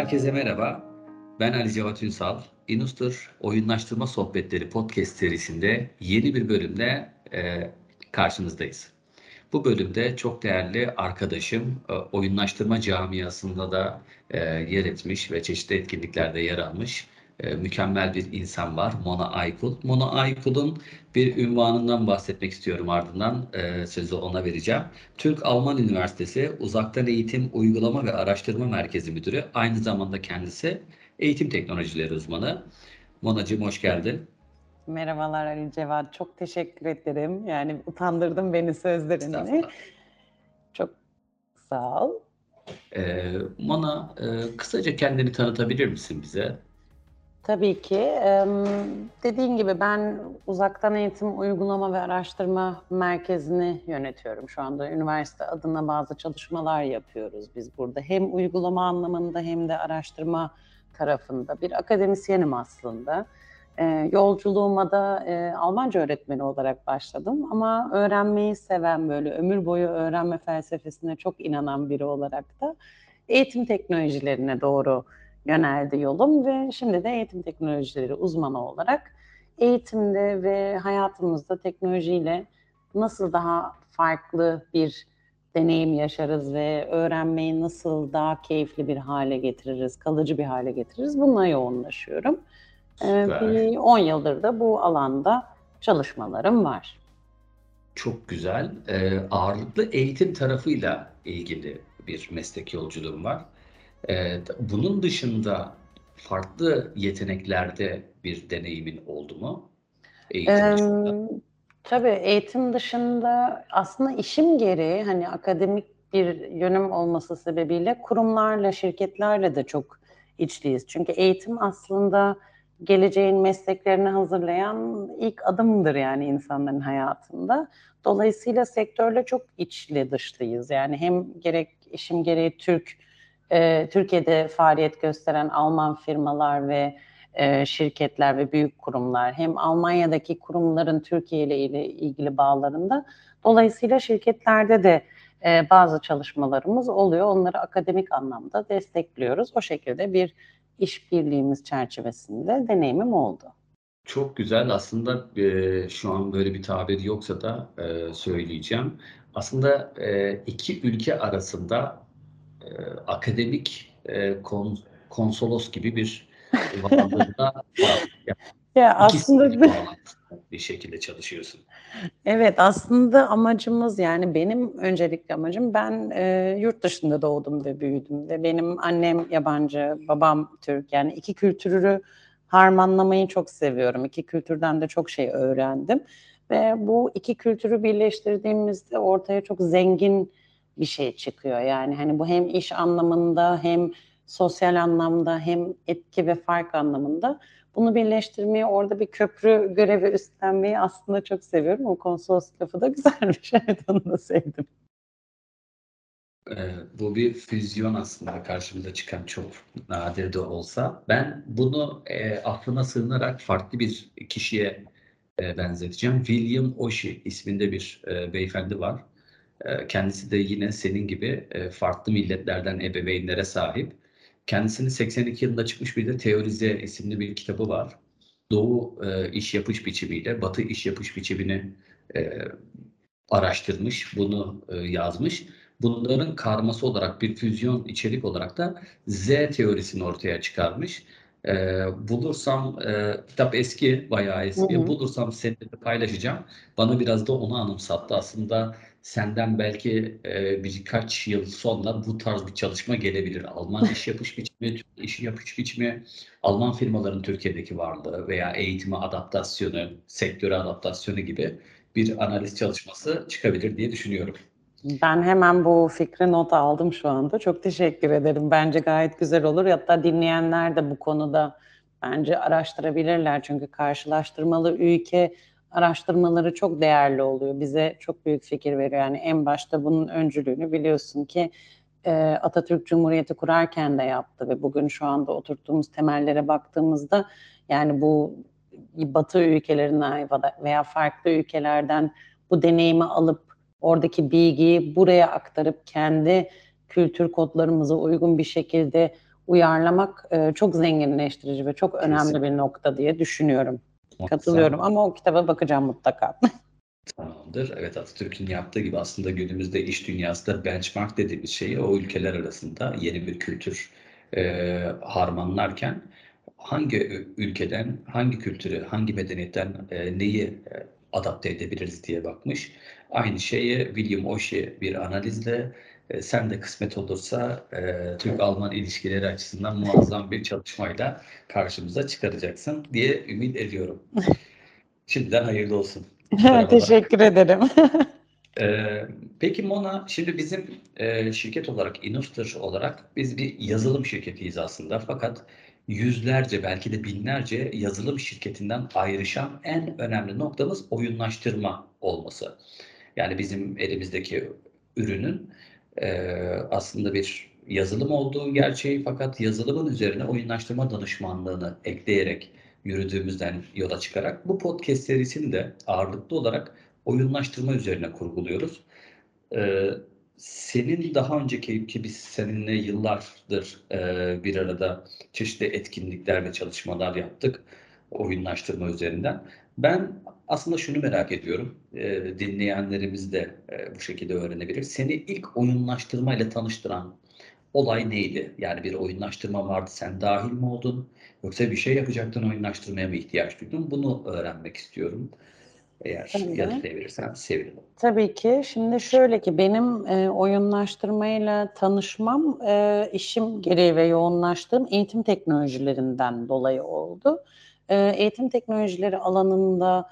Herkese merhaba. Ben Ali Cevat Ünsal. Inustur Oyunlaştırma Sohbetleri podcast serisinde yeni bir bölümle e, karşınızdayız. Bu bölümde çok değerli arkadaşım e, oyunlaştırma camiasında da e, yer etmiş ve çeşitli etkinliklerde yer almış e, mükemmel bir insan var. Mona Aykul. Mona Aykul'un bir ünvanından bahsetmek istiyorum ardından e, sözü ona vereceğim. Türk-Alman Üniversitesi Uzaktan Eğitim Uygulama ve Araştırma Merkezi Müdürü. Aynı zamanda kendisi eğitim teknolojileri uzmanı. Monacığım hoş geldin. Merhabalar Ali Cevat. Çok teşekkür ederim. Yani utandırdın beni sözlerinle. Çok sağ ol. Ee, Mona, e, kısaca kendini tanıtabilir misin bize? Tabii ki. Dediğin gibi ben uzaktan eğitim uygulama ve araştırma merkezini yönetiyorum şu anda. Üniversite adına bazı çalışmalar yapıyoruz biz burada. Hem uygulama anlamında hem de araştırma tarafında. Bir akademisyenim aslında. Yolculuğuma da Almanca öğretmeni olarak başladım ama öğrenmeyi seven böyle ömür boyu öğrenme felsefesine çok inanan biri olarak da eğitim teknolojilerine doğru yöneldi yolum ve şimdi de eğitim teknolojileri uzmanı olarak eğitimde ve hayatımızda teknolojiyle nasıl daha farklı bir deneyim yaşarız ve öğrenmeyi nasıl daha keyifli bir hale getiririz, kalıcı bir hale getiririz bununla yoğunlaşıyorum. Ee, Süper. Bir 10 yıldır da bu alanda çalışmalarım var. Çok güzel. Ee, ağırlıklı eğitim tarafıyla ilgili bir meslek yolculuğum var. Ee, bunun dışında farklı yeteneklerde bir deneyimin oldu mu? Eğitim Eee, dışında. tabii eğitim dışında aslında işim gereği hani akademik bir yönüm olması sebebiyle kurumlarla, şirketlerle de çok içliyiz. Çünkü eğitim aslında geleceğin mesleklerini hazırlayan ilk adımdır yani insanların hayatında. Dolayısıyla sektörle çok içli dışlıyız. Yani hem gerek işim gereği Türk e, Türkiye'de faaliyet gösteren Alman firmalar ve e, şirketler ve büyük kurumlar hem Almanya'daki kurumların Türkiye ile ilgili bağlarında dolayısıyla şirketlerde de e, bazı çalışmalarımız oluyor. Onları akademik anlamda destekliyoruz. O şekilde bir işbirliğimiz çerçevesinde deneyimim oldu. Çok güzel. Aslında e, şu an böyle bir tabir yoksa da e, söyleyeceğim. Aslında e, iki ülke arasında akademik e, kon, konsolos gibi bir varlığında yani ya aslında bir şekilde çalışıyorsun. Evet aslında amacımız yani benim öncelikli amacım ben e, yurt dışında doğdum ve büyüdüm ve benim annem yabancı, babam Türk yani iki kültürü harmanlamayı çok seviyorum. İki kültürden de çok şey öğrendim ve bu iki kültürü birleştirdiğimizde ortaya çok zengin bir şey çıkıyor. Yani hani bu hem iş anlamında hem sosyal anlamda hem etki ve fark anlamında bunu birleştirmeyi orada bir köprü görevi üstlenmeyi aslında çok seviyorum. O konsolos lafı da güzelmiş. Evet onu da sevdim. Ee, bu bir füzyon aslında karşımıza çıkan çok nadir de olsa. Ben bunu e, aklına sığınarak farklı bir kişiye e, benzeteceğim. William Oshie isminde bir e, beyefendi var. Kendisi de yine senin gibi farklı milletlerden ebeveynlere sahip. Kendisinin 82 yılında çıkmış bir de Teorize isimli bir kitabı var. Doğu iş yapış biçimiyle Batı iş yapış biçimini araştırmış, bunu yazmış. Bunların karması olarak bir füzyon içerik olarak da Z teorisini ortaya çıkarmış. E, bulursam e, kitap eski bayağı eski hı hı. bulursam seninle paylaşacağım. Bana biraz da onu anımsattı. Aslında senden belki e, birkaç yıl sonra bu tarz bir çalışma gelebilir. Alman iş yapış biçimi, iş yapış biçimi, Alman firmaların Türkiye'deki varlığı veya eğitime adaptasyonu, sektöre adaptasyonu gibi bir analiz çalışması çıkabilir diye düşünüyorum. Ben hemen bu fikri not aldım şu anda. Çok teşekkür ederim. Bence gayet güzel olur. Hatta dinleyenler de bu konuda bence araştırabilirler. Çünkü karşılaştırmalı ülke araştırmaları çok değerli oluyor. Bize çok büyük fikir veriyor. Yani en başta bunun öncülüğünü biliyorsun ki e, Atatürk Cumhuriyeti kurarken de yaptı ve bugün şu anda oturttuğumuz temellere baktığımızda yani bu Batı ülkelerinden veya farklı ülkelerden bu deneyimi alıp oradaki bilgiyi buraya aktarıp kendi kültür kodlarımıza uygun bir şekilde uyarlamak e, çok zenginleştirici ve çok önemli Kesin. bir nokta diye düşünüyorum. Katılıyorum ama o kitaba bakacağım mutlaka. Tamamdır. Evet Atatürk'ün yaptığı gibi aslında günümüzde iş dünyasında benchmark dediğimiz şeyi o ülkeler arasında yeni bir kültür e, harmanlarken hangi ülkeden, hangi kültürü, hangi medeniyetten e, neyi e, adapte edebiliriz diye bakmış. Aynı şeyi William Oshie bir analizle e, sen de kısmet olursa e, Türk-Alman ilişkileri açısından muazzam bir çalışmayla karşımıza çıkaracaksın diye ümit ediyorum. Şimdiden hayırlı olsun. Teşekkür ederim. Ee, peki Mona, şimdi bizim e, şirket olarak, Inustur olarak biz bir yazılım şirketiyiz aslında. Fakat yüzlerce belki de binlerce yazılım şirketinden ayrışan en önemli noktamız oyunlaştırma olması. Yani bizim elimizdeki ürünün e, aslında bir yazılım olduğu gerçeği fakat yazılımın üzerine oyunlaştırma danışmanlığını ekleyerek yürüdüğümüzden yola çıkarak bu podcast serisini de ağırlıklı olarak oyunlaştırma üzerine kurguluyoruz. Ee, senin daha önceki ki biz seninle yıllardır e, bir arada çeşitli etkinlikler ve çalışmalar yaptık oyunlaştırma üzerinden. Ben aslında şunu merak ediyorum. E, dinleyenlerimiz de e, bu şekilde öğrenebilir. Seni ilk oyunlaştırmayla tanıştıran olay neydi? Yani bir oyunlaştırma vardı, sen dahil mi oldun? Yoksa bir şey yapacaktın, oyunlaştırmaya mı ihtiyaç duydun? Bunu öğrenmek istiyorum. Eğer yanıtlayabilirsen sevinirim. Tabii ki. Şimdi şöyle ki benim e, oyunlaştırmayla tanışmam e, işim gereği ve yoğunlaştığım eğitim teknolojilerinden dolayı oldu. E, eğitim teknolojileri alanında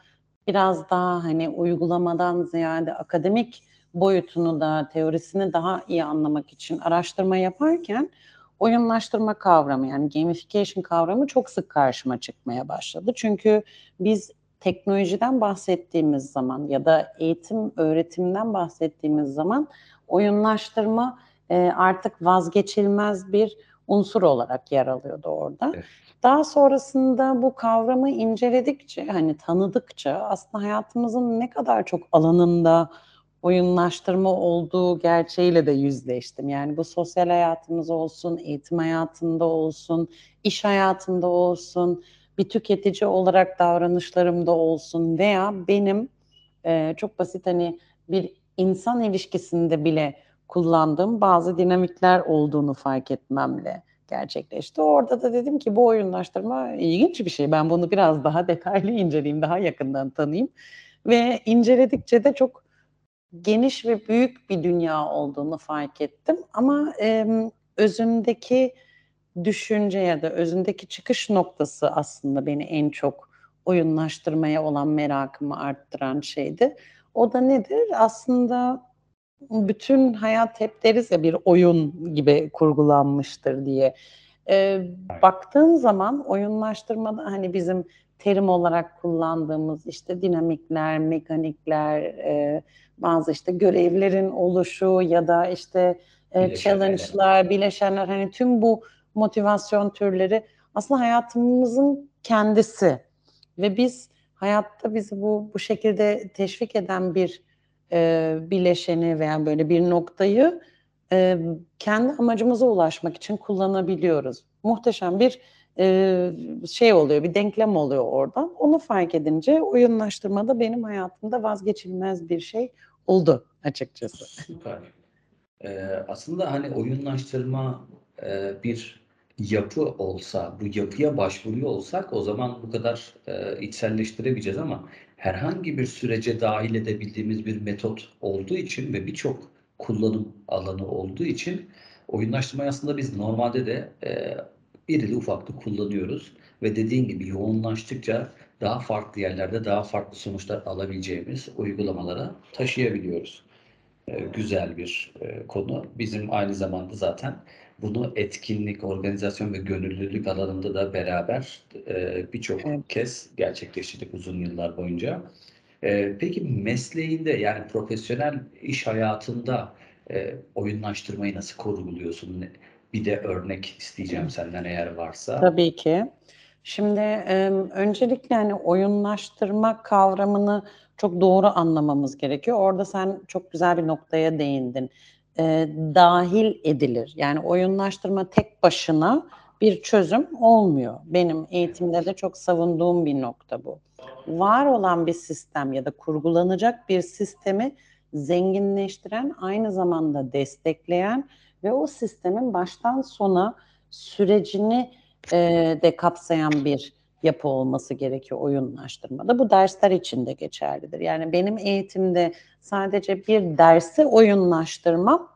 biraz daha hani uygulamadan ziyade akademik boyutunu da teorisini daha iyi anlamak için araştırma yaparken oyunlaştırma kavramı yani gamification kavramı çok sık karşıma çıkmaya başladı. Çünkü biz teknolojiden bahsettiğimiz zaman ya da eğitim öğretimden bahsettiğimiz zaman oyunlaştırma e, artık vazgeçilmez bir unsur olarak yer alıyordu orada. Evet. Daha sonrasında bu kavramı inceledikçe hani tanıdıkça aslında hayatımızın ne kadar çok alanında oyunlaştırma olduğu gerçeğiyle de yüzleştim. Yani bu sosyal hayatımız olsun, eğitim hayatında olsun, iş hayatında olsun, bir tüketici olarak davranışlarımda olsun veya benim e, çok basit hani bir insan ilişkisinde bile kullandığım bazı dinamikler olduğunu fark etmemle gerçekleşti. Orada da dedim ki bu oyunlaştırma ilginç bir şey. Ben bunu biraz daha detaylı inceleyeyim, daha yakından tanıyayım. Ve inceledikçe de çok geniş ve büyük bir dünya olduğunu fark ettim. Ama e, özündeki düşünce ya da özündeki çıkış noktası aslında beni en çok oyunlaştırmaya olan merakımı arttıran şeydi. O da nedir? Aslında bütün hayat hep deriz ya bir oyun gibi kurgulanmıştır diye. Ee, baktığın zaman oyunlaştırmada hani bizim terim olarak kullandığımız işte dinamikler, mekanikler, e, bazı işte görevlerin oluşu ya da işte e, challenge'lar, bileşenler hani tüm bu motivasyon türleri aslında hayatımızın kendisi ve biz hayatta bizi bu bu şekilde teşvik eden bir e, bileşeni veya böyle bir noktayı e, kendi amacımıza ulaşmak için kullanabiliyoruz. Muhteşem bir e, şey oluyor, bir denklem oluyor oradan. Onu fark edince oyunlaştırma da benim hayatımda vazgeçilmez bir şey oldu açıkçası. Süper. Ee, aslında hani oyunlaştırma e, bir yapı olsa, bu yapıya başvuruyor olsak o zaman bu kadar e, içselleştiremeyeceğiz ama herhangi bir sürece dahil edebildiğimiz bir metot olduğu için ve birçok kullanım alanı olduğu için oyunlaştırmayı aslında biz normalde de e, irili ufaklı kullanıyoruz ve dediğin gibi yoğunlaştıkça daha farklı yerlerde daha farklı sonuçlar alabileceğimiz uygulamalara taşıyabiliyoruz. E, güzel bir e, konu. Bizim aynı zamanda zaten bunu etkinlik, organizasyon ve gönüllülük alanında da beraber e, birçok Evet. kez gerçekleştirdik uzun yıllar boyunca. E, peki mesleğinde yani profesyonel iş hayatında e, oyunlaştırmayı nasıl kurguluyorsun? Ne- Bir de örnek isteyeceğim senden eğer varsa. Tabii ki. Şimdi e, öncelikle hani oyunlaştırma kavramını çok doğru anlamamız gerekiyor. Orada sen çok güzel bir noktaya değindin. E, dahil edilir. Yani oyunlaştırma tek başına bir çözüm olmuyor. Benim eğitimde de çok savunduğum bir nokta bu. Var olan bir sistem ya da kurgulanacak bir sistemi zenginleştiren, aynı zamanda destekleyen ve o sistemin baştan sona sürecini e, de kapsayan bir yapı olması gerekiyor oyunlaştırmada. Bu dersler için de geçerlidir. Yani benim eğitimde sadece bir dersi oyunlaştırmam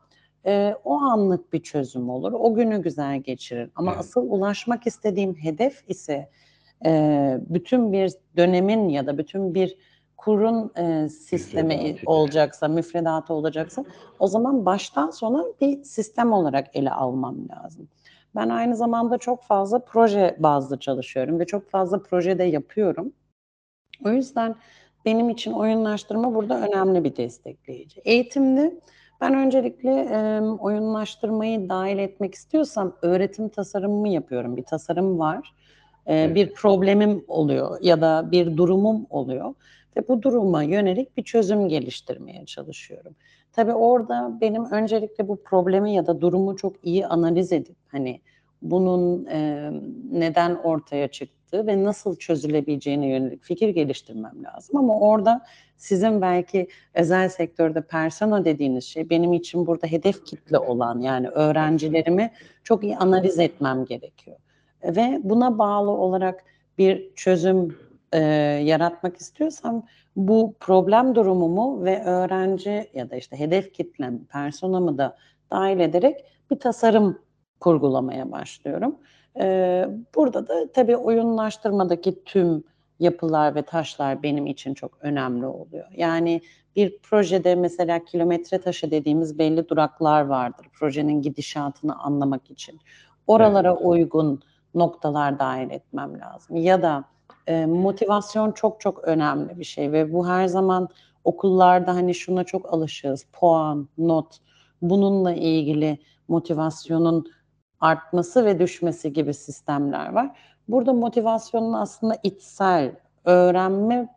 e, o anlık bir çözüm olur. O günü güzel geçirir. Ama evet. asıl ulaşmak istediğim hedef ise e, bütün bir dönemin ya da bütün bir kurun e, sistemi müfredatı. olacaksa, müfredatı olacaksa o zaman baştan sona bir sistem olarak ele almam lazım. Ben aynı zamanda çok fazla proje bazlı çalışıyorum ve çok fazla projede yapıyorum. O yüzden benim için oyunlaştırma burada önemli bir destekleyici. Eğitimde ben öncelikle e, oyunlaştırmayı dahil etmek istiyorsam öğretim tasarımımı yapıyorum. Bir tasarım var, e, bir problemim oluyor ya da bir durumum oluyor ve bu duruma yönelik bir çözüm geliştirmeye çalışıyorum. Tabii orada benim öncelikle bu problemi ya da durumu çok iyi analiz edip hani bunun e, neden ortaya çıktığı ve nasıl çözülebileceğine yönelik fikir geliştirmem lazım. Ama orada sizin belki özel sektörde persona dediğiniz şey benim için burada hedef kitle olan yani öğrencilerimi çok iyi analiz etmem gerekiyor. Ve buna bağlı olarak bir çözüm e, yaratmak istiyorsam bu problem durumumu ve öğrenci ya da işte hedef kitlem, personamı da dahil ederek bir tasarım kurgulamaya başlıyorum. E, burada da tabii oyunlaştırmadaki tüm yapılar ve taşlar benim için çok önemli oluyor. Yani bir projede mesela kilometre taşı dediğimiz belli duraklar vardır. Projenin gidişatını anlamak için. Oralara evet. uygun noktalar dahil etmem lazım. Ya da motivasyon çok çok önemli bir şey ve bu her zaman okullarda hani şuna çok alışığız. Puan, not, bununla ilgili motivasyonun artması ve düşmesi gibi sistemler var. Burada motivasyonun aslında içsel, öğrenme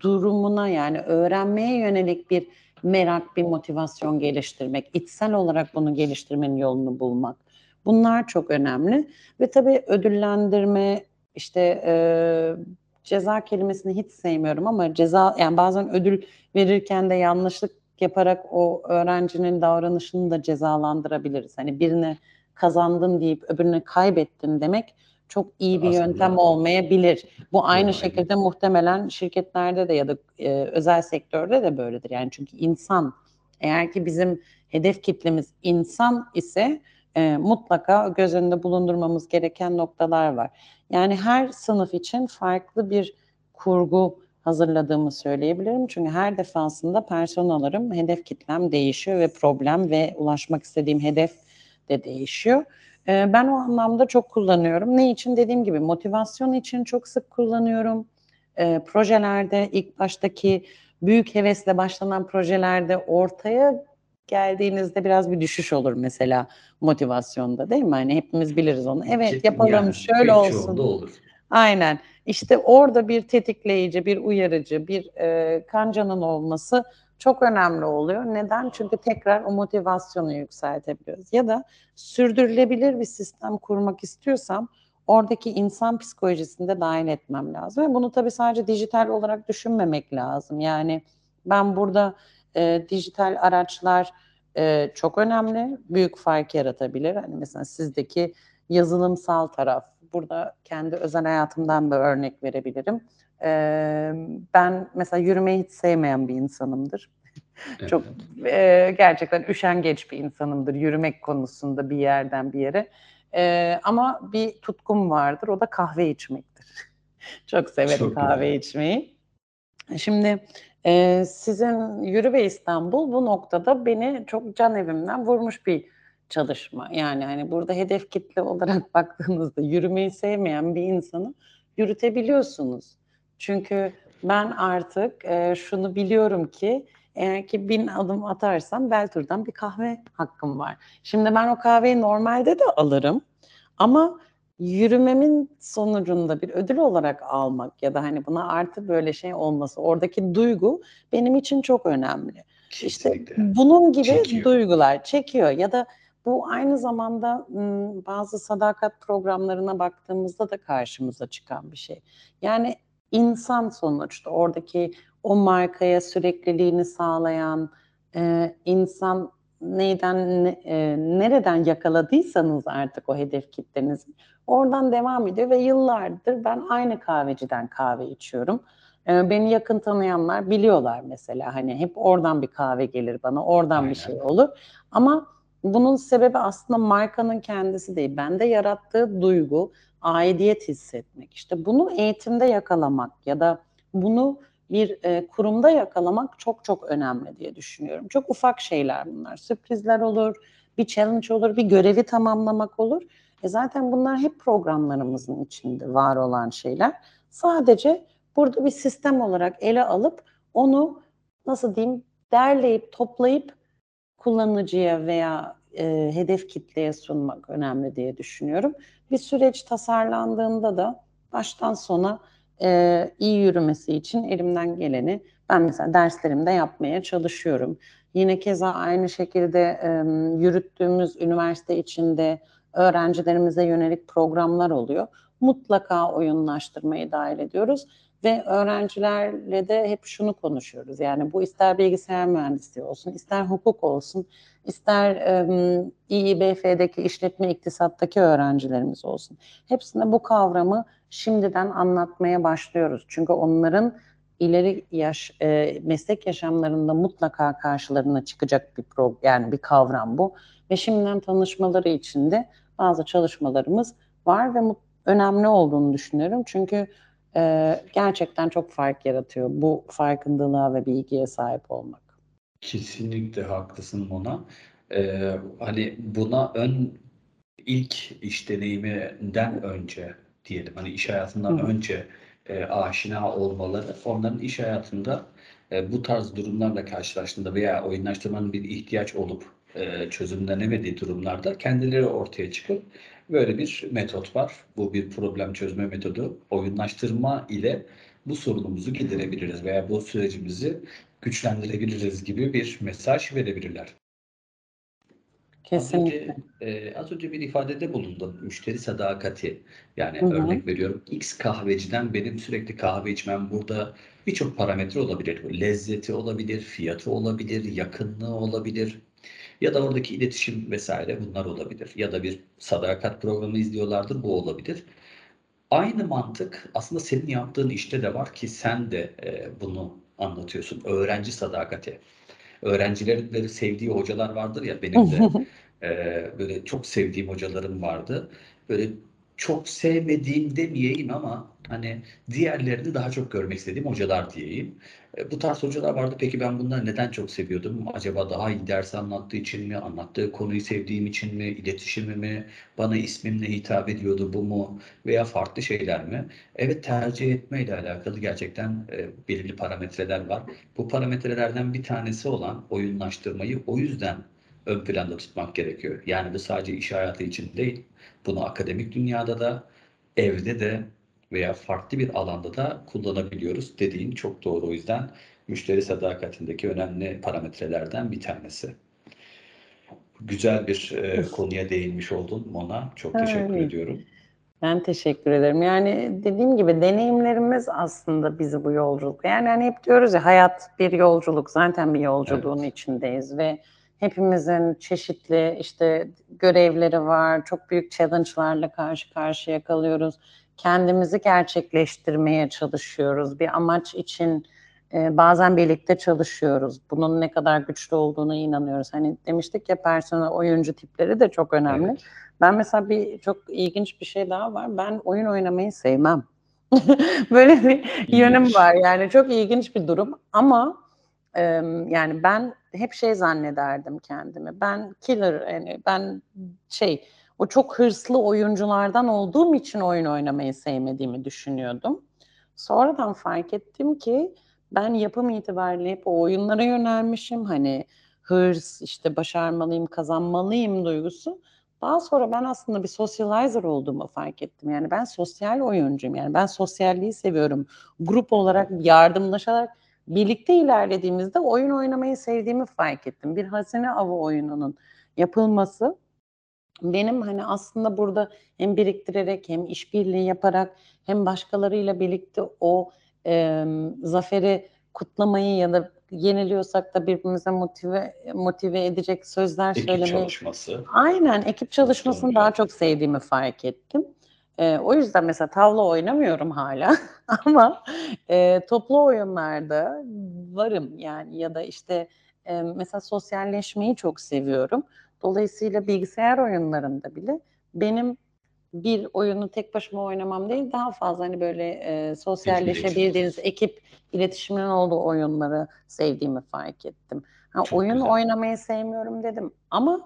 durumuna yani öğrenmeye yönelik bir merak, bir motivasyon geliştirmek, içsel olarak bunu geliştirmenin yolunu bulmak. Bunlar çok önemli ve tabii ödüllendirme işte e, ceza kelimesini hiç sevmiyorum ama ceza yani bazen ödül verirken de yanlışlık yaparak o öğrencinin davranışını da cezalandırabiliriz. Hani birine kazandın deyip öbürüne kaybettin demek çok iyi bir Aslında yöntem olmayabilir. Bu aynı şekilde muhtemelen şirketlerde de ya da e, özel sektörde de böyledir. Yani çünkü insan eğer ki bizim hedef kitlemiz insan ise e, mutlaka göz önünde bulundurmamız gereken noktalar var. Yani her sınıf için farklı bir kurgu hazırladığımı söyleyebilirim. Çünkü her defasında personalarım, hedef kitlem değişiyor ve problem ve ulaşmak istediğim hedef de değişiyor. Ee, ben o anlamda çok kullanıyorum. Ne için? Dediğim gibi motivasyon için çok sık kullanıyorum. Ee, projelerde ilk baştaki büyük hevesle başlanan projelerde ortaya geldiğinizde biraz bir düşüş olur mesela motivasyonda değil mi? Hani hepimiz biliriz onu. Evet yapalım yani, şöyle olsun. olur. Aynen. İşte orada bir tetikleyici, bir uyarıcı, bir e, kancanın olması çok önemli oluyor. Neden? Çünkü tekrar o motivasyonu yükseltebiliyoruz. Ya da sürdürülebilir bir sistem kurmak istiyorsam oradaki insan psikolojisini de dahil etmem lazım. Ve bunu tabii sadece dijital olarak düşünmemek lazım. Yani ben burada e, dijital araçlar e, çok önemli. Büyük fark yaratabilir. Hani mesela sizdeki yazılımsal taraf. Burada kendi özel hayatımdan bir örnek verebilirim e, ben mesela yürümeyi hiç sevmeyen bir insanımdır. Evet. Çok e, gerçekten üşengeç bir insanımdır yürümek konusunda bir yerden bir yere. E, ama bir tutkum vardır o da kahve içmektir. Çok severim Çok kahve güzel. içmeyi. Şimdi e, sizin Yürü ve İstanbul bu noktada beni çok can evimden vurmuş bir çalışma. Yani hani burada hedef kitle olarak baktığınızda yürümeyi sevmeyen bir insanı yürütebiliyorsunuz. Çünkü ben artık e, şunu biliyorum ki eğer ki bin adım atarsam Beltur'dan bir kahve hakkım var. Şimdi ben o kahveyi normalde de alırım ama yürümemin sonucunda bir ödül olarak almak ya da hani buna artı böyle şey olması oradaki duygu benim için çok önemli. Kesinlikle. İşte bunun gibi Çekiyor. duygular çekiyor ya da bu aynı zamanda bazı sadakat programlarına baktığımızda da karşımıza çıkan bir şey. Yani insan sonuçta oradaki o markaya sürekliliğini sağlayan e, insan neyden ne- e, nereden yakaladıysanız artık o hedef kitlenizi oradan devam ediyor ve yıllardır ben aynı kahveciden kahve içiyorum. E, beni yakın tanıyanlar biliyorlar mesela hani hep oradan bir kahve gelir bana, oradan Aynen. bir şey olur. Ama bunun sebebi aslında markanın kendisi değil. Bende yarattığı duygu, aidiyet hissetmek. İşte bunu eğitimde yakalamak ya da bunu bir e, kurumda yakalamak çok çok önemli diye düşünüyorum. Çok ufak şeyler bunlar. Sürprizler olur, bir challenge olur, bir görevi tamamlamak olur. E zaten bunlar hep programlarımızın içinde var olan şeyler. Sadece burada bir sistem olarak ele alıp onu nasıl diyeyim derleyip toplayıp kullanıcıya veya e, hedef kitleye sunmak önemli diye düşünüyorum. Bir süreç tasarlandığında da baştan sona e, iyi yürümesi için elimden geleni ben mesela derslerimde yapmaya çalışıyorum. Yine keza aynı şekilde e, yürüttüğümüz üniversite içinde öğrencilerimize yönelik programlar oluyor. Mutlaka oyunlaştırmayı dahil ediyoruz ve öğrencilerle de hep şunu konuşuyoruz. Yani bu ister bilgisayar mühendisliği olsun, ister hukuk olsun, ister İİBF'deki işletme iktisattaki öğrencilerimiz olsun. Hepsine bu kavramı şimdiden anlatmaya başlıyoruz. Çünkü onların ileri yaş e, meslek yaşamlarında mutlaka karşılarına çıkacak bir pro, yani bir kavram bu ve şimdiden tanışmaları için de bazı çalışmalarımız var ve önemli olduğunu düşünüyorum. Çünkü e, gerçekten çok fark yaratıyor bu farkındalığa ve bilgiye sahip olmak. Kesinlikle haklısın Mona. Ee, hani buna ön ilk iş deneyiminden önce diyelim hani iş hayatından Hı önce e, aşina olmaları onların iş hayatında e, bu tarz durumlarla karşılaştığında veya oyunlaştırmanın bir ihtiyaç olup e, çözümlenemediği durumlarda kendileri ortaya çıkıp böyle bir metot var. Bu bir problem çözme metodu. Oyunlaştırma ile bu sorunumuzu giderebiliriz veya bu sürecimizi güçlendirebiliriz gibi bir mesaj verebilirler. Az önce, Kesinlikle. e, az önce bir ifadede bulundun. Müşteri sadakati. Yani Hı hı. örnek veriyorum. X kahveciden benim sürekli kahve içmem burada birçok parametre olabilir. Lezzeti olabilir, fiyatı olabilir, yakınlığı olabilir. Ya da oradaki iletişim vesaire bunlar olabilir. Ya da bir sadakat programı izliyorlardır bu olabilir. Aynı mantık aslında senin yaptığın işte de var ki sen de e, bunu anlatıyorsun. Öğrenci sadakati. Öğrencilerin böyle sevdiği hocalar vardır ya benim de e, böyle çok sevdiğim hocalarım vardı. Böyle çok sevmediğim demeyeyim ama hani diğerlerini daha çok görmek istediğim hocalar diyeyim. E, bu tarz hocalar vardı. Peki ben bunları neden çok seviyordum? Acaba daha iyi ders anlattığı için mi? Anlattığı konuyu sevdiğim için mi? İletişimi mi? Bana ismimle hitap ediyordu bu mu? Veya farklı şeyler mi? Evet tercih etmeyle alakalı gerçekten e, belirli parametreler var. Bu parametrelerden bir tanesi olan oyunlaştırmayı o yüzden ön planda tutmak gerekiyor. Yani bu sadece iş hayatı için değil, bunu akademik dünyada da, evde de veya farklı bir alanda da kullanabiliyoruz. Dediğin çok doğru. O yüzden müşteri sadakatindeki önemli parametrelerden bir tanesi. Güzel bir e, konuya değinmiş oldun Mona. Çok teşekkür ediyorum. Ben teşekkür ederim. Yani dediğim gibi deneyimlerimiz aslında bizi bu yolculuk. Yani hani hep diyoruz ya hayat bir yolculuk. Zaten bir yolculuğun içindeyiz ve hepimizin çeşitli işte görevleri var. Çok büyük challenge'larla karşı karşıya kalıyoruz. Kendimizi gerçekleştirmeye çalışıyoruz. Bir amaç için e, bazen birlikte çalışıyoruz. Bunun ne kadar güçlü olduğuna inanıyoruz. Hani demiştik ya personel oyuncu tipleri de çok önemli. Evet. Ben mesela bir çok ilginç bir şey daha var. Ben oyun oynamayı sevmem. Böyle bir yönüm İyiymiş. var. Yani çok ilginç bir durum ama yani ben hep şey zannederdim kendimi. Ben killer yani ben şey o çok hırslı oyunculardan olduğum için oyun oynamayı sevmediğimi düşünüyordum. Sonradan fark ettim ki ben yapım itibariyle hep o oyunlara yönelmişim. Hani hırs, işte başarmalıyım, kazanmalıyım duygusu. Daha sonra ben aslında bir socializer olduğumu fark ettim. Yani ben sosyal oyuncuyum. Yani ben sosyalliği seviyorum. Grup olarak yardımlaşarak birlikte ilerlediğimizde oyun oynamayı sevdiğimi fark ettim. Bir hazine avı oyununun yapılması benim hani aslında burada hem biriktirerek hem işbirliği yaparak hem başkalarıyla birlikte o e, zaferi kutlamayı ya da yeniliyorsak da birbirimize motive motive edecek sözler ekip söylemeyi. çalışması. Aynen ekip çalışmasını daha çok sevdiğimi fark ettim. Ee, o yüzden mesela tavla oynamıyorum hala ama e, toplu oyunlarda varım yani ya da işte e, mesela sosyalleşmeyi çok seviyorum. Dolayısıyla bilgisayar oyunlarında bile benim bir oyunu tek başıma oynamam değil daha fazla hani böyle e, sosyalleşebildiğiniz ekip iletişiminin olduğu oyunları sevdiğimi fark ettim. Ha, Çok oyun güzel. oynamayı sevmiyorum dedim ama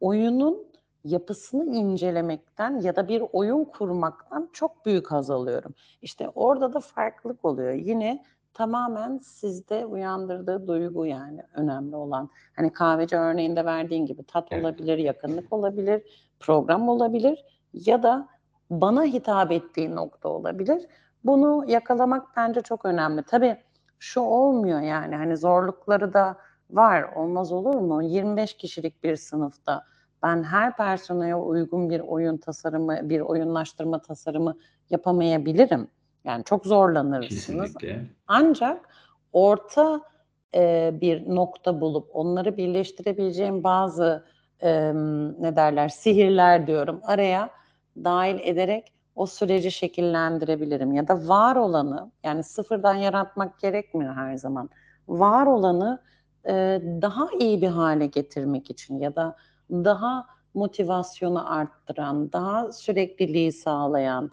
oyunun yapısını incelemekten ya da bir oyun kurmaktan çok büyük haz alıyorum. İşte orada da farklılık oluyor. Yine tamamen sizde uyandırdığı duygu yani önemli olan. Hani kahveci örneğinde verdiğin gibi tat olabilir, yakınlık olabilir, program olabilir ya da bana hitap ettiği nokta olabilir. Bunu yakalamak bence çok önemli. Tabii şu olmuyor yani hani zorlukları da var. Olmaz olur mu? 25 kişilik bir sınıfta ben her personeye uygun bir oyun tasarımı, bir oyunlaştırma tasarımı yapamayabilirim. Yani çok zorlanırsınız. Kesinlikle. Ancak orta e, bir nokta bulup onları birleştirebileceğim bazı e, ne derler sihirler diyorum araya dahil ederek o süreci şekillendirebilirim ya da var olanı yani sıfırdan yaratmak gerekmiyor her zaman. Var olanı e, daha iyi bir hale getirmek için ya da daha motivasyonu arttıran, daha sürekliliği sağlayan,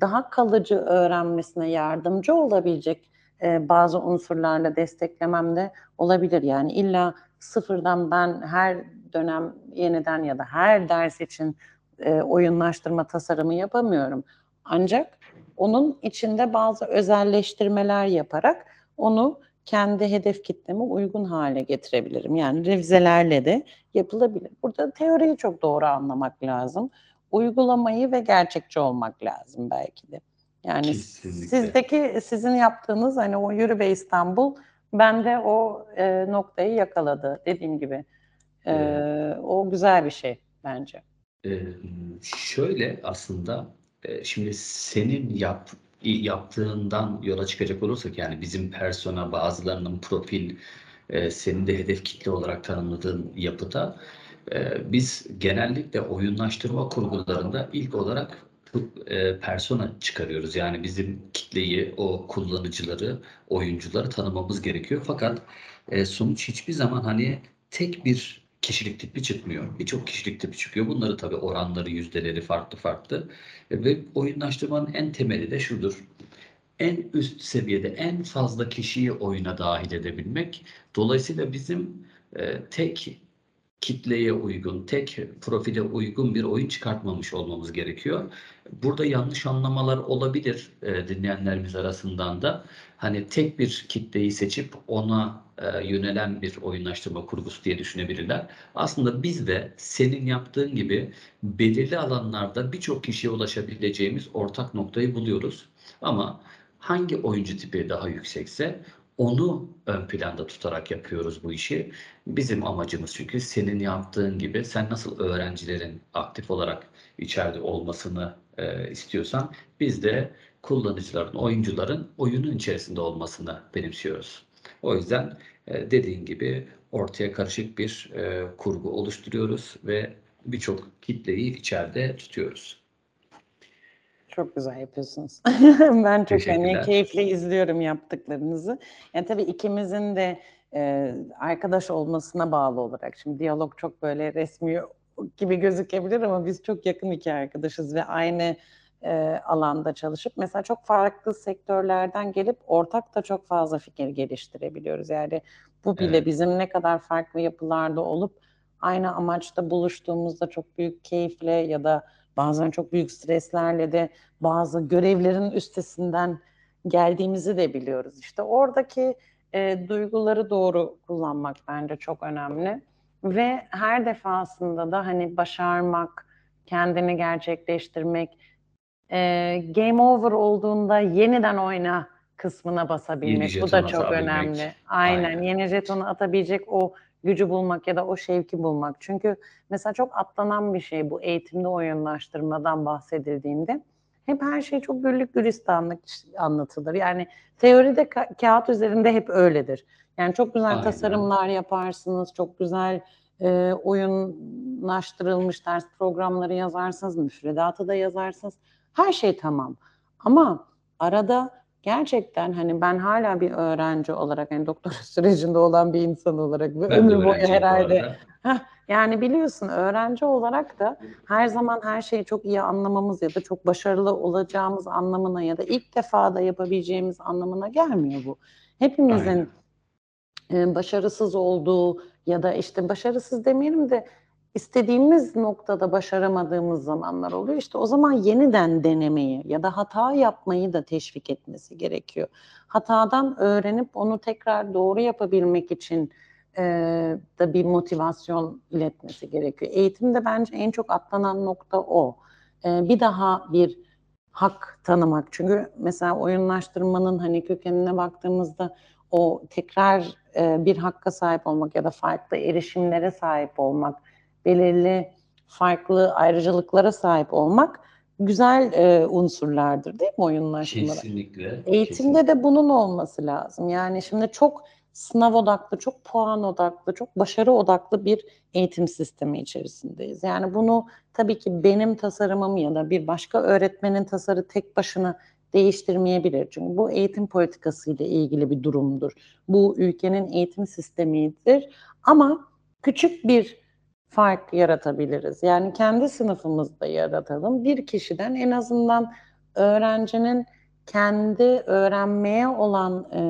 daha kalıcı öğrenmesine yardımcı olabilecek e, bazı unsurlarla desteklemem de olabilir. Yani illa sıfırdan ben her dönem yeniden ya da her ders için e, oyunlaştırma tasarımı yapamıyorum. Ancak onun içinde bazı özelleştirmeler yaparak onu kendi hedef kitleme uygun hale getirebilirim. Yani revizelerle de yapılabilir. Burada teoriyi çok doğru anlamak lazım. Uygulamayı ve gerçekçi olmak lazım belki de. Yani Kesinlikle. sizdeki sizin yaptığınız hani o yürü be İstanbul bende o e, noktayı yakaladı dediğim gibi. E, Evet. o güzel bir şey bence. Ee, şöyle aslında e, şimdi senin yap, yaptığından yola çıkacak olursak yani bizim persona bazılarının profil e, senin de hedef kitle olarak tanımladığın yapıda e, biz genellikle oyunlaştırma kurgularında ilk olarak e, persona çıkarıyoruz. Yani bizim kitleyi, o kullanıcıları, oyuncuları tanımamız gerekiyor. Fakat e, sonuç hiçbir zaman hani tek bir kişilik tipi çıkmıyor. Birçok kişilik tipi çıkıyor. Bunları tabii oranları, yüzdeleri farklı farklı. Ve oyunlaştırmanın en temeli de şudur. En üst seviyede en fazla kişiyi oyuna dahil edebilmek. Dolayısıyla bizim e, tek kitleye uygun, tek profile uygun bir oyun çıkartmamış olmamız gerekiyor. Burada yanlış anlamalar olabilir e, dinleyenlerimiz arasından da. Hani tek bir kitleyi seçip ona e, yönelen bir oyunlaştırma kurgusu diye düşünebilirler. Aslında biz de senin yaptığın gibi belirli alanlarda birçok kişiye ulaşabileceğimiz ortak noktayı buluyoruz. Ama hangi oyuncu tipi daha yüksekse onu ön planda tutarak yapıyoruz bu işi. Bizim amacımız çünkü senin yaptığın gibi sen nasıl öğrencilerin aktif olarak içeride olmasını e, istiyorsan biz de kullanıcıların, oyuncuların oyunun içerisinde olmasını benimsiyoruz. O yüzden e, dediğin gibi ortaya karışık bir e, kurgu oluşturuyoruz ve birçok kitleyi içeride tutuyoruz. Çok güzel yapıyorsunuz. ben çok hani Teşekkürler. keyifle izliyorum yaptıklarınızı. Yani tabii ikimizin de e, arkadaş olmasına bağlı olarak. Şimdi diyalog çok böyle resmi gibi gözükebilir ama biz çok yakın iki arkadaşız ve aynı e, alanda çalışıp mesela çok farklı sektörlerden gelip ortak da çok fazla fikir geliştirebiliyoruz. Yani bu bile Evet. bizim ne kadar farklı yapılarda olup aynı amaçta buluştuğumuzda çok büyük keyifle ya da bazen çok büyük streslerle de bazı görevlerin üstesinden geldiğimizi de biliyoruz. İşte oradaki e, duyguları doğru kullanmak bence çok önemli. Ve her defasında da hani başarmak, kendini gerçekleştirmek, e, game over olduğunda yeniden oyna kısmına basabilmek. Yeni Bu da çok atabilmek. önemli. Aynen. Aynen. Yeni jetonu atabilecek o gücü bulmak ya da o şevki bulmak. Çünkü mesela çok atlanan bir şey bu eğitimde oyunlaştırmadan bahsedildiğinde. Hep her şey çok güllük gülistanlık anlatılır. Yani teoride ka- kağıt üzerinde hep öyledir. Yani çok güzel Aynen. tasarımlar yaparsınız, çok güzel e, oyunlaştırılmış ders programları yazarsınız, müfredatı da yazarsınız. Her şey tamam. Ama arada gerçekten hani ben hala bir öğrenci olarak hani doktora sürecinde olan bir insan olarak ve ömür boyu herhalde. Heh, yani biliyorsun öğrenci olarak da her zaman her şeyi çok iyi anlamamız ya da çok başarılı olacağımız anlamına ya da ilk defa da yapabileceğimiz anlamına gelmiyor bu. Hepimizin e, başarısız olduğu ya da işte başarısız demeyelim de istediğimiz noktada başaramadığımız zamanlar oluyor. İşte o zaman yeniden denemeyi ya da hata yapmayı da teşvik etmesi gerekiyor. Hatadan öğrenip onu tekrar doğru yapabilmek için e, da bir motivasyon iletmesi gerekiyor. Eğitimde bence en çok atlanan nokta o. E, bir daha bir hak tanımak. Çünkü mesela oyunlaştırmanın hani kökenine baktığımızda o tekrar e, bir hakka sahip olmak ya da farklı erişimlere sahip olmak, belirli farklı ayrıcalıklara sahip olmak güzel e, unsurlardır değil mi oyunlaştırmada? Kesinlikle. Eğitimde de bunun olması lazım. Yani şimdi çok sınav odaklı, çok puan odaklı, çok başarı odaklı bir eğitim sistemi içerisindeyiz. Yani bunu tabii ki benim tasarımım ya da bir başka öğretmenin tasarı tek başına değiştirmeyebilir. Çünkü bu eğitim politikası ile ilgili bir durumdur. Bu ülkenin eğitim sistemidir. Ama küçük bir fark yaratabiliriz. Yani kendi sınıfımızda yaratalım. Bir kişiden en azından öğrencinin kendi öğrenmeye olan e,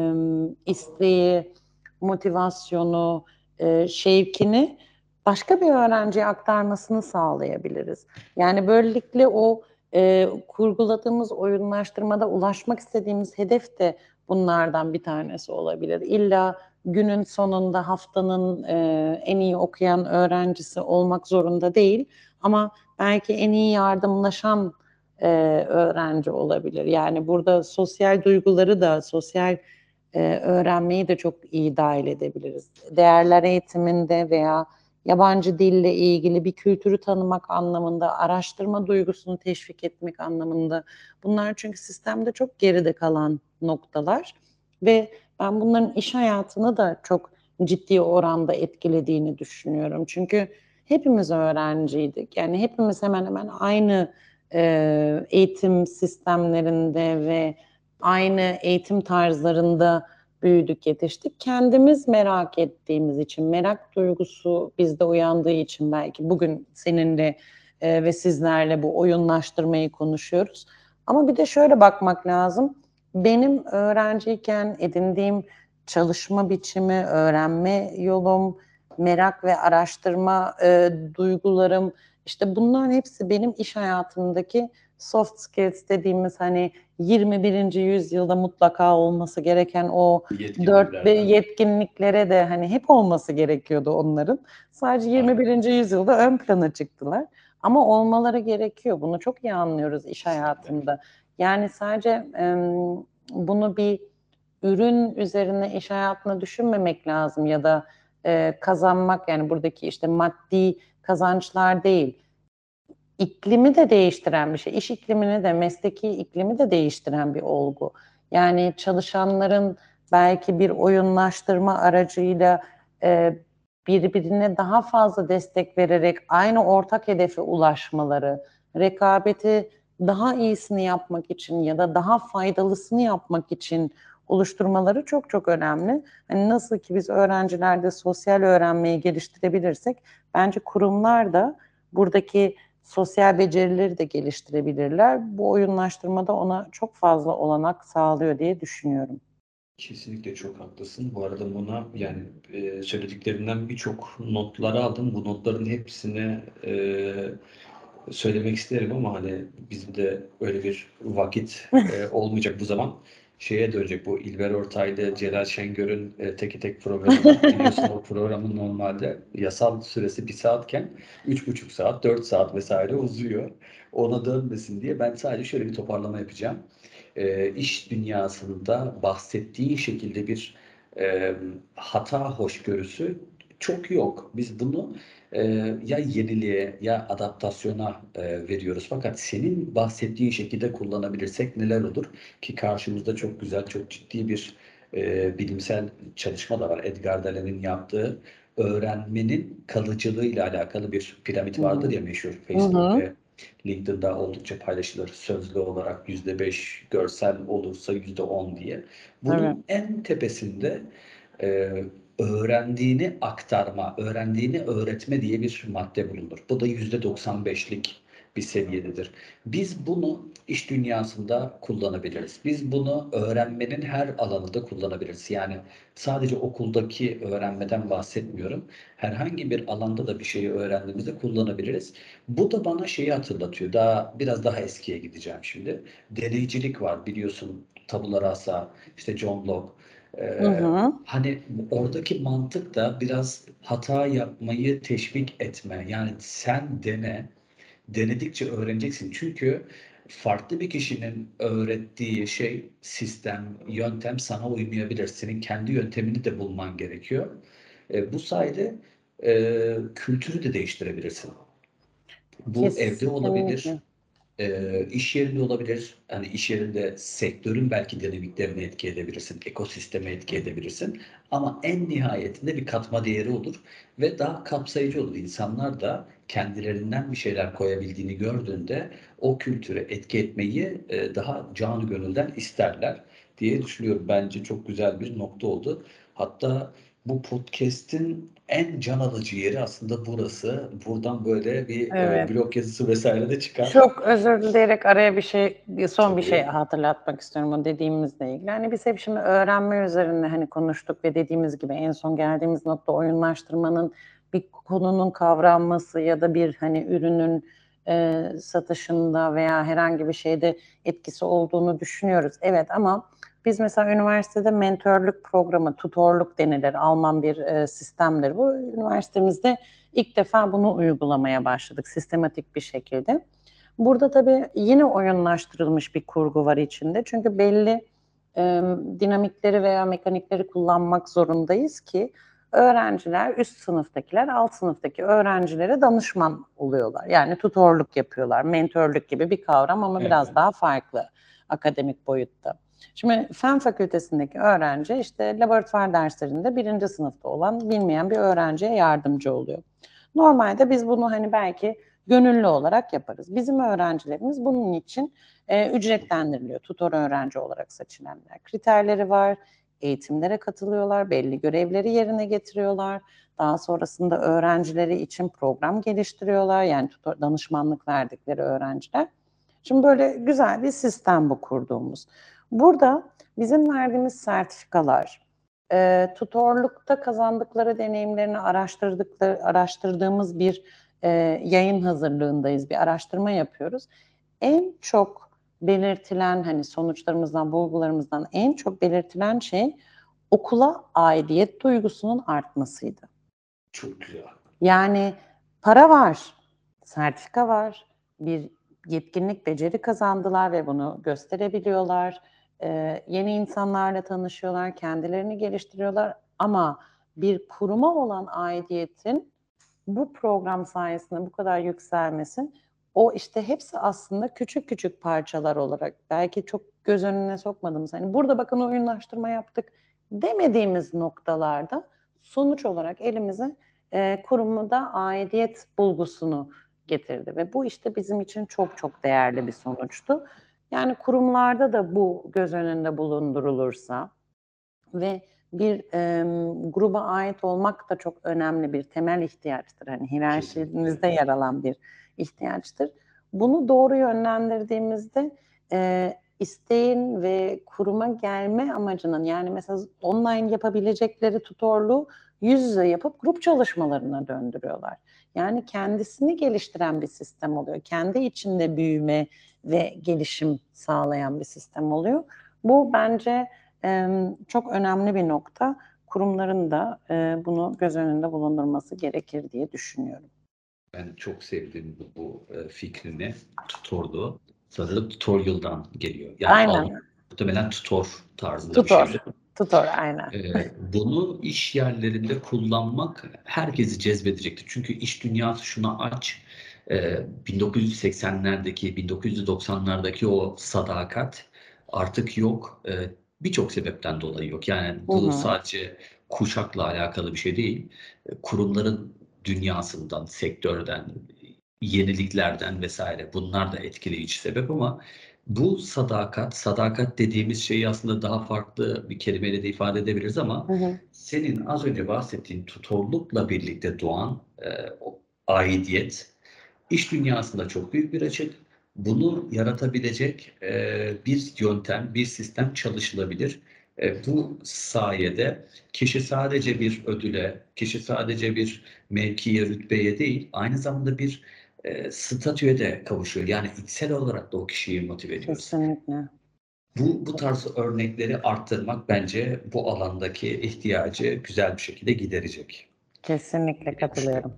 isteği, motivasyonu, e, şevkini başka bir öğrenciye aktarmasını sağlayabiliriz. Yani böylelikle o e, kurguladığımız oyunlaştırmada ulaşmak istediğimiz hedef de bunlardan bir tanesi olabilir. İlla günün sonunda haftanın e, en iyi okuyan öğrencisi olmak zorunda değil ama belki en iyi yardımlaşan e, öğrenci olabilir. Yani burada sosyal duyguları da, sosyal e, öğrenmeyi de çok iyi dahil edebiliriz. Değerler eğitiminde veya yabancı dille ilgili bir kültürü tanımak anlamında, araştırma duygusunu teşvik etmek anlamında. Bunlar çünkü sistemde çok geride kalan noktalar ve ben bunların iş hayatını da çok ciddi oranda etkilediğini düşünüyorum. Çünkü hepimiz öğrenciydik. Yani hepimiz hemen hemen aynı e, eğitim sistemlerinde ve aynı eğitim tarzlarında büyüdük, yetiştik. Kendimiz merak ettiğimiz için, merak duygusu bizde uyandığı için belki bugün seninle e, ve sizlerle bu oyunlaştırmayı konuşuyoruz. Ama bir de şöyle bakmak lazım. Benim öğrenciyken edindiğim çalışma biçimi, öğrenme yolum, merak ve araştırma e, duygularım, işte bunların hepsi benim iş hayatımdaki soft skills dediğimiz hani 21. yüzyılda mutlaka olması gereken o dört yetkinliklere de hani hep olması gerekiyordu onların. Sadece 21. yüzyılda ön plana çıktılar. Ama olmaları gerekiyor. Bunu çok iyi anlıyoruz iş hayatında. Yani sadece em, bunu bir ürün üzerine iş hayatına düşünmemek lazım ya da e, kazanmak yani buradaki işte maddi kazançlar değil. İklimi de değiştiren bir şey. İş iklimini de mesleki iklimi de değiştiren bir olgu. Yani çalışanların belki bir oyunlaştırma aracıyla e, birbirine daha fazla destek vererek aynı ortak hedefe ulaşmaları, rekabeti daha iyisini yapmak için ya da daha faydalısını yapmak için oluşturmaları çok çok önemli. Hani nasıl ki biz öğrencilerde sosyal öğrenmeyi geliştirebilirsek bence kurumlar da buradaki sosyal becerileri de geliştirebilirler. Bu oyunlaştırmada ona çok fazla olanak sağlıyor diye düşünüyorum. Kesinlikle çok haklısın. Bu arada buna yani e, söylediklerinden birçok notlar aldım. Bu notların hepsini e, söylemek isterim ama hani bizim de öyle bir vakit e, olmayacak bu zaman. Şeye dönecek bu İlber Ortaylı, Celal Şengör'ün e, Teki Tek programı. Biliyorsun o programın normalde yasal süresi bir saatken üç buçuk saat, dört saat vesaire uzuyor. Ona dönmesin diye ben sadece şöyle bir toparlama yapacağım. e, iş dünyasında bahsettiği şekilde bir e, hata hoşgörüsü çok yok. Biz bunu e, ya yeniliğe ya adaptasyona e, veriyoruz. Fakat senin bahsettiğin şekilde kullanabilirsek neler olur? Ki karşımızda çok güzel, çok ciddi bir e, bilimsel çalışma da var. Edgar Dallen'in yaptığı öğrenmenin kalıcılığıyla alakalı bir piramit vardır ya meşhur Facebook ve LinkedIn'da oldukça paylaşılır. Sözlü olarak yüzde beş, görsel olursa yüzde on diye. Bunun Evet. en tepesinde e, öğrendiğini aktarma, öğrendiğini öğretme diye bir madde bulunur. Bu da yüzde 95'lik bir seviyededir. Biz bunu iş dünyasında kullanabiliriz. Biz bunu öğrenmenin her alanında kullanabiliriz. Yani sadece okuldaki öğrenmeden bahsetmiyorum. Herhangi bir alanda da bir şeyi öğrendiğimizde kullanabiliriz. Bu da bana şeyi hatırlatıyor. Daha biraz daha eskiye gideceğim şimdi. Deneycilik var biliyorsun. Tabula rasa, işte John Locke. Ee, Hı hı. Hani oradaki mantık da biraz hata yapmayı teşvik etme. Yani sen dene, denedikçe öğreneceksin. Çünkü farklı bir kişinin öğrettiği şey, sistem, yöntem sana uymayabilir. Senin kendi yöntemini de bulman gerekiyor. E, bu sayede e, kültürü de değiştirebilirsin. Bu evde olabilir, Kesinlikle. E, iş yerinde olabilir. Hani iş yerinde sektörün belki dinamiklerini etki edebilirsin, ekosisteme etki edebilirsin. Ama en nihayetinde bir katma değeri olur ve daha kapsayıcı olur. İnsanlar da kendilerinden bir şeyler koyabildiğini gördüğünde o kültüre etki etmeyi e, daha canı gönülden isterler diye düşünüyorum. Bence çok güzel bir nokta oldu. Hatta bu podcast'in en can alıcı yeri aslında burası. Buradan böyle bir e, Evet. blog yazısı vesaire de çıkar. Çok özür dileyerek araya bir şey, bir son bir Tabii. şey hatırlatmak istiyorum o dediğimizle ilgili. Hani biz hep şimdi öğrenme üzerine hani konuştuk ve dediğimiz gibi en son geldiğimiz nokta oyunlaştırmanın bir konunun kavranması ya da bir hani ürünün e, satışında veya herhangi bir şeyde etkisi olduğunu düşünüyoruz. Evet ama biz mesela üniversitede mentörlük programı, tutorluk denilir. Alman bir e, sistemdir bu. Üniversitemizde ilk defa bunu uygulamaya başladık sistematik bir şekilde. Burada tabii yine oyunlaştırılmış bir kurgu var içinde. Çünkü belli e, dinamikleri veya mekanikleri kullanmak zorundayız ki öğrenciler, üst sınıftakiler, alt sınıftaki öğrencilere danışman oluyorlar. Yani tutorluk yapıyorlar, mentörlük gibi bir kavram ama biraz Evet. daha farklı akademik boyutta. Şimdi fen fakültesindeki öğrenci işte laboratuvar derslerinde birinci sınıfta olan bilmeyen bir öğrenciye yardımcı oluyor. Normalde biz bunu hani belki gönüllü olarak yaparız. Bizim öğrencilerimiz bunun için e, ücretlendiriliyor. Tutor öğrenci olarak seçilenler. Kriterleri var, eğitimlere katılıyorlar, belli görevleri yerine getiriyorlar. Daha sonrasında öğrencileri için program geliştiriyorlar. Yani tutor, danışmanlık verdikleri öğrenciler. Şimdi böyle güzel bir sistem bu kurduğumuz. Burada bizim verdiğimiz sertifikalar, e, tutorlukta kazandıkları deneyimlerini araştırdıkları, araştırdığımız bir e, yayın hazırlığındayız, bir araştırma yapıyoruz. En çok belirtilen hani sonuçlarımızdan, bulgularımızdan en çok belirtilen şey okula aidiyet duygusunun artmasıydı. Çok güzel. Yani para var, sertifika var, bir yetkinlik, beceri kazandılar ve bunu gösterebiliyorlar. Yeni insanlarla tanışıyorlar, kendilerini geliştiriyorlar ama bir kuruma olan aidiyetin bu program sayesinde bu kadar yükselmesi o işte hepsi aslında küçük küçük parçalar olarak belki çok göz önüne sokmadığımız hani burada bakın oyunlaştırma yaptık demediğimiz noktalarda sonuç olarak elimize e, kurumda aidiyet bulgusunu getirdi ve bu işte bizim için çok çok değerli bir sonuçtu. Yani kurumlarda da bu göz önünde bulundurulursa ve bir e, gruba ait olmak da çok önemli bir temel ihtiyaçtır. Hani hiyerarşimizde yer alan bir ihtiyaçtır. Bunu doğru yönlendirdiğimizde e, isteğin ve kuruma gelme amacının yani mesela online yapabilecekleri tutorluğu yüz yüze yapıp grup çalışmalarına döndürüyorlar. Yani kendisini geliştiren bir sistem oluyor. Kendi içinde büyüme ve gelişim sağlayan bir sistem oluyor. Bu bence e, çok önemli bir nokta. Kurumların da e, bunu göz önünde bulundurması gerekir diye düşünüyorum. Ben çok sevdim bu, bu fikrini, tutordu. sanırım tutorial'dan geliyor. Yani Aynen. muhtemelen tutor tarzında Tutor. bir şey. Tutor aynen. Ee, bunu iş yerlerinde kullanmak herkesi cezbedecektir. Çünkü iş dünyası şuna aç. Ee, 1980'lerdeki, 1990'lardaki o sadakat artık yok. Ee, Birçok sebepten dolayı yok. Yani bu Hı hı. sadece kuşakla alakalı bir şey değil. Ee, Kurumların dünyasından, sektörden, yeniliklerden vesaire bunlar da etkileyici sebep ama bu sadakat, sadakat dediğimiz şeyi aslında daha farklı bir kelimeyle de ifade edebiliriz ama Hı hı. senin az önce bahsettiğin tutorlukla birlikte doğan e, o aidiyet iş dünyasında çok büyük bir açık. Bunu yaratabilecek e, bir yöntem, bir sistem çalışılabilir. E, bu sayede kişi sadece bir ödüle, kişi sadece bir mevkiye, rütbeye değil, aynı zamanda bir e, statüye de kavuşuyor. Yani içsel olarak da o kişiyi motive ediyoruz. Kesinlikle. Bu, bu tarz örnekleri arttırmak bence bu alandaki ihtiyacı güzel bir şekilde giderecek. Kesinlikle katılıyorum.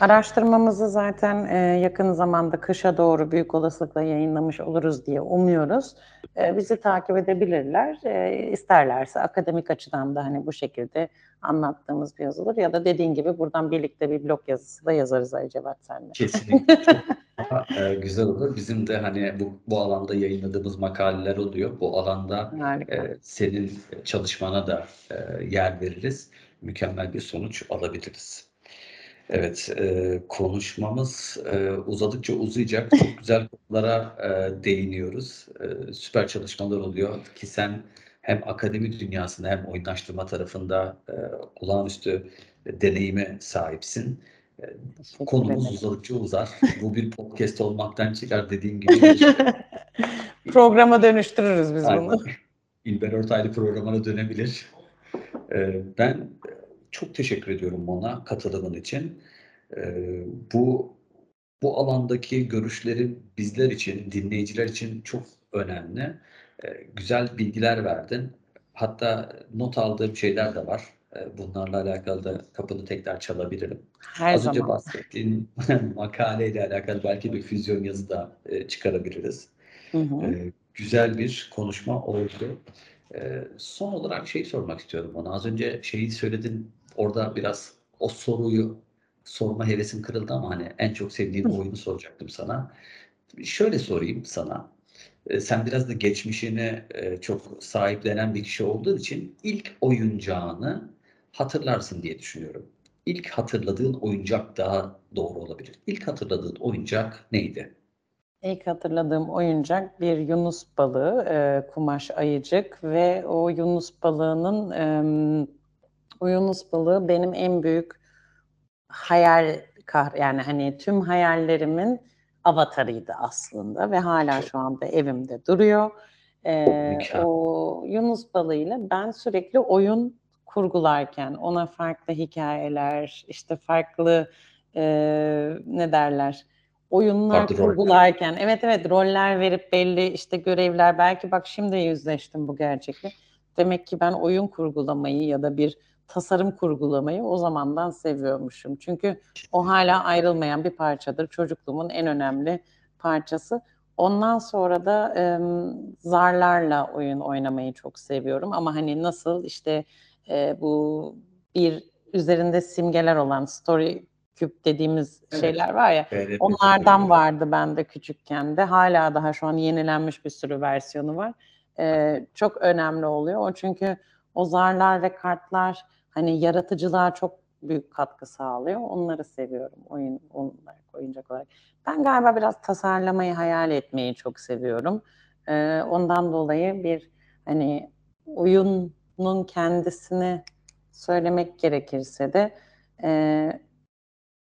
Araştırmamızı zaten e, yakın zamanda kışa doğru büyük olasılıkla yayınlamış oluruz diye umuyoruz. E, bizi takip edebilirler. E, isterlerse akademik açıdan da hani bu şekilde anlattığımız bir yazı olur ya da dediğin gibi buradan birlikte bir blog yazısı da yazarız Ali Cevat senle. Kesinlikle çok e, güzel olur. Bizim de hani bu, bu alanda yayınladığımız makaleler oluyor. Bu alanda Harika. e, senin çalışmana da e, yer veririz. Mükemmel bir sonuç alabiliriz. Evet, e, konuşmamız e, uzadıkça uzayacak. Çok güzel konulara e, değiniyoruz. E, süper çalışmalar oluyor ki sen hem akademi dünyasında hem oyunlaştırma tarafında e, olağanüstü deneyime sahipsin. Teşekkür Konumuz uzadıkça uzar. Bu bir podcast olmaktan çıkar dediğin gibi. Programa dönüştürürüz biz Aynen. bunu. İlber Ortaylı programına dönebilir. Ee, ben çok teşekkür ediyorum Mona katılımın için. Ee, bu bu alandaki görüşlerin bizler için, dinleyiciler için çok önemli. Ee, güzel bilgiler verdin. Hatta not aldığım şeyler de var. Ee, bunlarla alakalı da kapını tekrar çalabilirim. Her Az önce zaman. bahsettiğin makaleyle alakalı belki bir füzyon yazı da e, çıkarabiliriz. Hı hı. Ee, güzel bir konuşma oldu. Ee, son olarak şey sormak istiyorum ona. Az önce şeyi söyledin. Orada biraz o soruyu sorma hevesim kırıldı ama hani en çok sevdiğin oyunu soracaktım sana. Şöyle sorayım sana. Ee, sen biraz da geçmişine e, çok sahiplenen bir kişi olduğun için ilk oyuncağını hatırlarsın diye düşünüyorum. İlk hatırladığın oyuncak daha doğru olabilir. İlk hatırladığın oyuncak neydi? İlk hatırladığım oyuncak bir yunus balığı, e, kumaş ayıcık ve o yunus balığının em, yunus balığı benim en büyük hayal kah yani hani tüm hayallerimin avatarıydı aslında ve hala şu anda evimde duruyor. E, Mükemmel. o yunus balığıyla ben sürekli oyun kurgularken ona farklı hikayeler, işte farklı e, ne derler oyunlar Farklı kurgularken evet evet roller verip belli işte görevler belki bak şimdi yüzleştim bu gerçekle. Demek ki ben oyun kurgulamayı ya da bir tasarım kurgulamayı o zamandan seviyormuşum. Çünkü o hala ayrılmayan bir parçadır. Çocukluğumun en önemli parçası. Ondan sonra da em, zarlarla oyun oynamayı çok seviyorum. Ama hani nasıl işte e, bu bir üzerinde simgeler olan story cube dediğimiz Evet. şeyler var ya. Evet, Onlardan vardı bende küçükken de. Hala daha şu an yenilenmiş bir sürü versiyonu var. Ee, çok önemli oluyor. O çünkü o zarlar ve kartlar hani yaratıcılığa çok büyük katkı sağlıyor. Onları seviyorum oyun olarak, oyuncak olarak. Ben galiba biraz tasarlamayı, hayal etmeyi çok seviyorum. Ee, ondan dolayı bir hani oyunun kendisini söylemek gerekirse de e,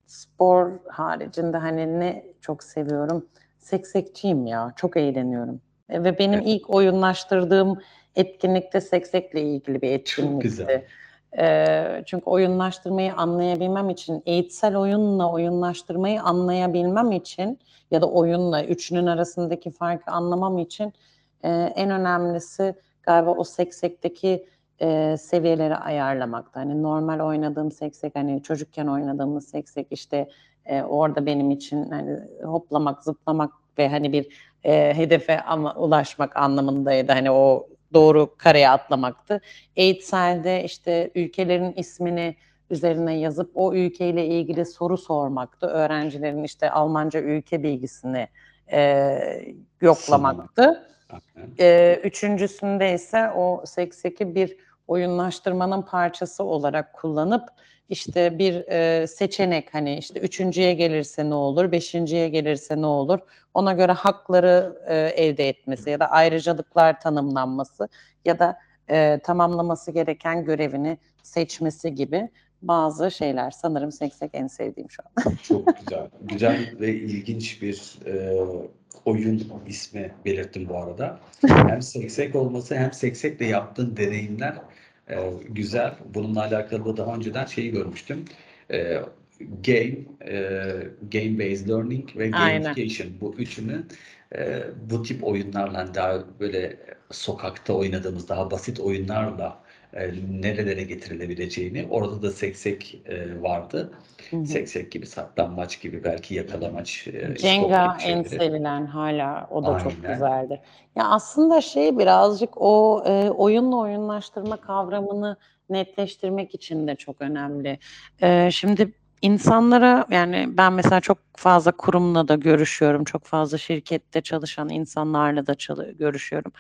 spor haricinde hani ne çok seviyorum. Seksekçiyim ya. Çok eğleniyorum. E, Ve benim ilk oyunlaştırdığım etkinlikte seksekle ilgili bir etkinlikti. güzel. Çünkü oyunlaştırmayı anlayabilmem için, eğitsel oyunla oyunlaştırmayı anlayabilmem için ya da oyunla üçünün arasındaki farkı anlamam için e, en önemlisi galiba o seksekteki e, seviyeleri ayarlamakta. Hani normal oynadığım seksek hani çocukken oynadığımız seksek işte e, orada benim için hani hoplamak, zıplamak ve hani bir e, hedefe ama ulaşmak anlamındaydı. Hani o doğru kareye atlamaktı. Eğitsel'de işte ülkelerin ismini üzerine yazıp o ülkeyle ilgili soru sormaktı. Öğrencilerin işte Almanca ülke bilgisini e, yoklamaktı. E, üçüncüsünde ise o sekseki bir oyunlaştırmanın parçası olarak kullanıp işte bir e, seçenek hani işte üçüncüye gelirse ne olur, beşinciye gelirse ne olur ona göre hakları e, elde etmesi ya da ayrıcalıklar tanımlanması ya da e, tamamlaması gereken görevini seçmesi gibi bazı şeyler. Sanırım seksek en sevdiğim şu an. Çok güzel. Güzel ve ilginç bir e, oyun ismi belirttim bu arada. Hem seksek olması hem seksekle yaptığın deneyimler e, güzel. Bununla alakalı da daha önceden şeyi görmüştüm. E, game, e, game based learning ve Aynen. gamification bu üçünün e, bu tip oyunlarla daha böyle sokakta oynadığımız daha basit oyunlarla e, nerelere getirilebileceğini orada da seksek e, vardı. Hı hı. Seksek gibi, saklambaç gibi, belki yakalamaç, e, gibi en sevilen hala o da çok Aynen. güzeldir. Ya aslında şey birazcık o e, oyunla oyunlaştırma kavramını netleştirmek için de çok önemli. E, şimdi insanlara yani ben mesela çok fazla kurumla da görüşüyorum. Çok fazla şirkette çalışan insanlarla da çalı- görüşüyorum.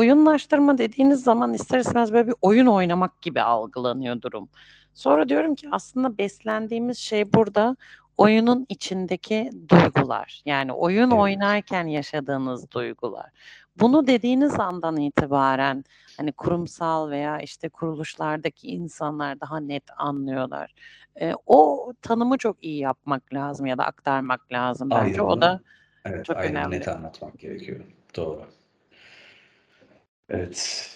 Oyunlaştırma dediğiniz zaman ister istemez böyle bir oyun oynamak gibi algılanıyor durum. Sonra diyorum ki aslında beslendiğimiz şey burada oyunun içindeki duygular. Yani oyun Evet. oynarken yaşadığınız duygular. Bunu dediğiniz andan itibaren hani kurumsal veya işte kuruluşlardaki insanlar daha net anlıyorlar. Ee, o tanımı çok iyi yapmak lazım ya da aktarmak lazım bence. O Ayrımı, da evet, çok ayrımı önemli. net anlatmak gerekiyor. Doğru. Evet.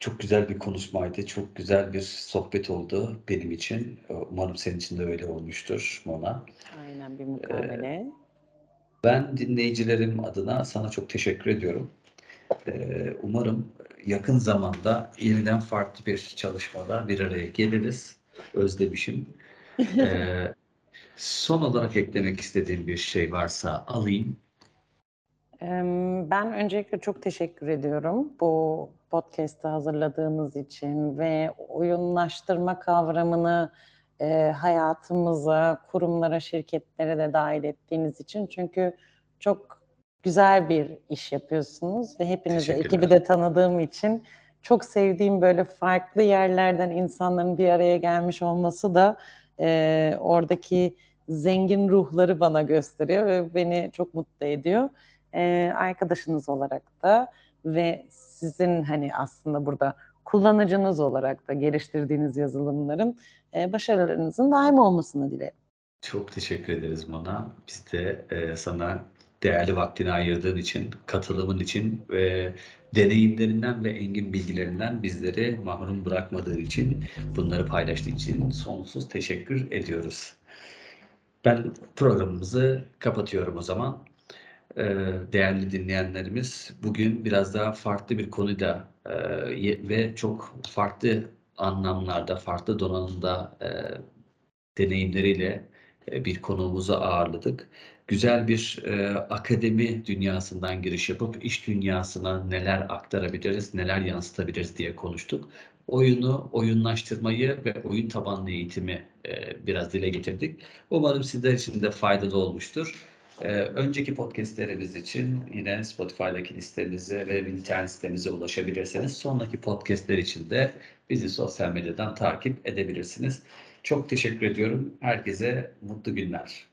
Çok güzel bir konuşmaydı. Çok güzel bir sohbet oldu benim için. Umarım senin için de öyle olmuştur Mona. aynen bir mukabele. Ben dinleyicilerim adına sana çok teşekkür ediyorum. Ee, umarım yakın zamanda yeniden farklı bir çalışmada bir araya geliriz. Özlemişim. Ee, son olarak eklemek istediğim bir şey varsa alayım. Ben öncelikle çok teşekkür ediyorum bu podcast'ı hazırladığınız için ve oyunlaştırma kavramını e, hayatımıza, kurumlara, şirketlere de dahil ettiğiniz için. Çünkü çok güzel bir iş yapıyorsunuz ve hepinizi, ekibi de tanıdığım için çok sevdiğim böyle farklı yerlerden insanların bir araya gelmiş olması da e, oradaki zengin ruhları bana gösteriyor ve beni çok mutlu ediyor e, arkadaşınız olarak da ve sizin hani aslında burada kullanıcınız olarak da geliştirdiğiniz yazılımların e, başarılarınızın daim olmasını dilerim. Çok teşekkür ederiz Mona. Biz de e, sana değerli vaktini ayırdığın için, katılımın için ve deneyimlerinden ve engin bilgilerinden bizleri mahrum bırakmadığı için, bunları paylaştığı için sonsuz teşekkür ediyoruz. Ben programımızı kapatıyorum o zaman. Değerli dinleyenlerimiz, bugün biraz daha farklı bir konuyla ye- ve çok farklı anlamlarda, farklı donanımda deneyimleriyle bir konuğumuzu ağırladık. Güzel bir akademi dünyasından giriş yapıp iş dünyasına neler aktarabiliriz, neler yansıtabiliriz diye konuştuk. Oyunu, oyunlaştırmayı ve oyun tabanlı eğitimi biraz dile getirdik. Umarım sizler için de faydalı olmuştur. E, önceki podcastlerimiz için yine Spotify'daki listemize ve internet sitemize ulaşabilirsiniz. Sonraki podcastler için de bizi sosyal medyadan takip edebilirsiniz. Çok teşekkür ediyorum. Herkese mutlu günler.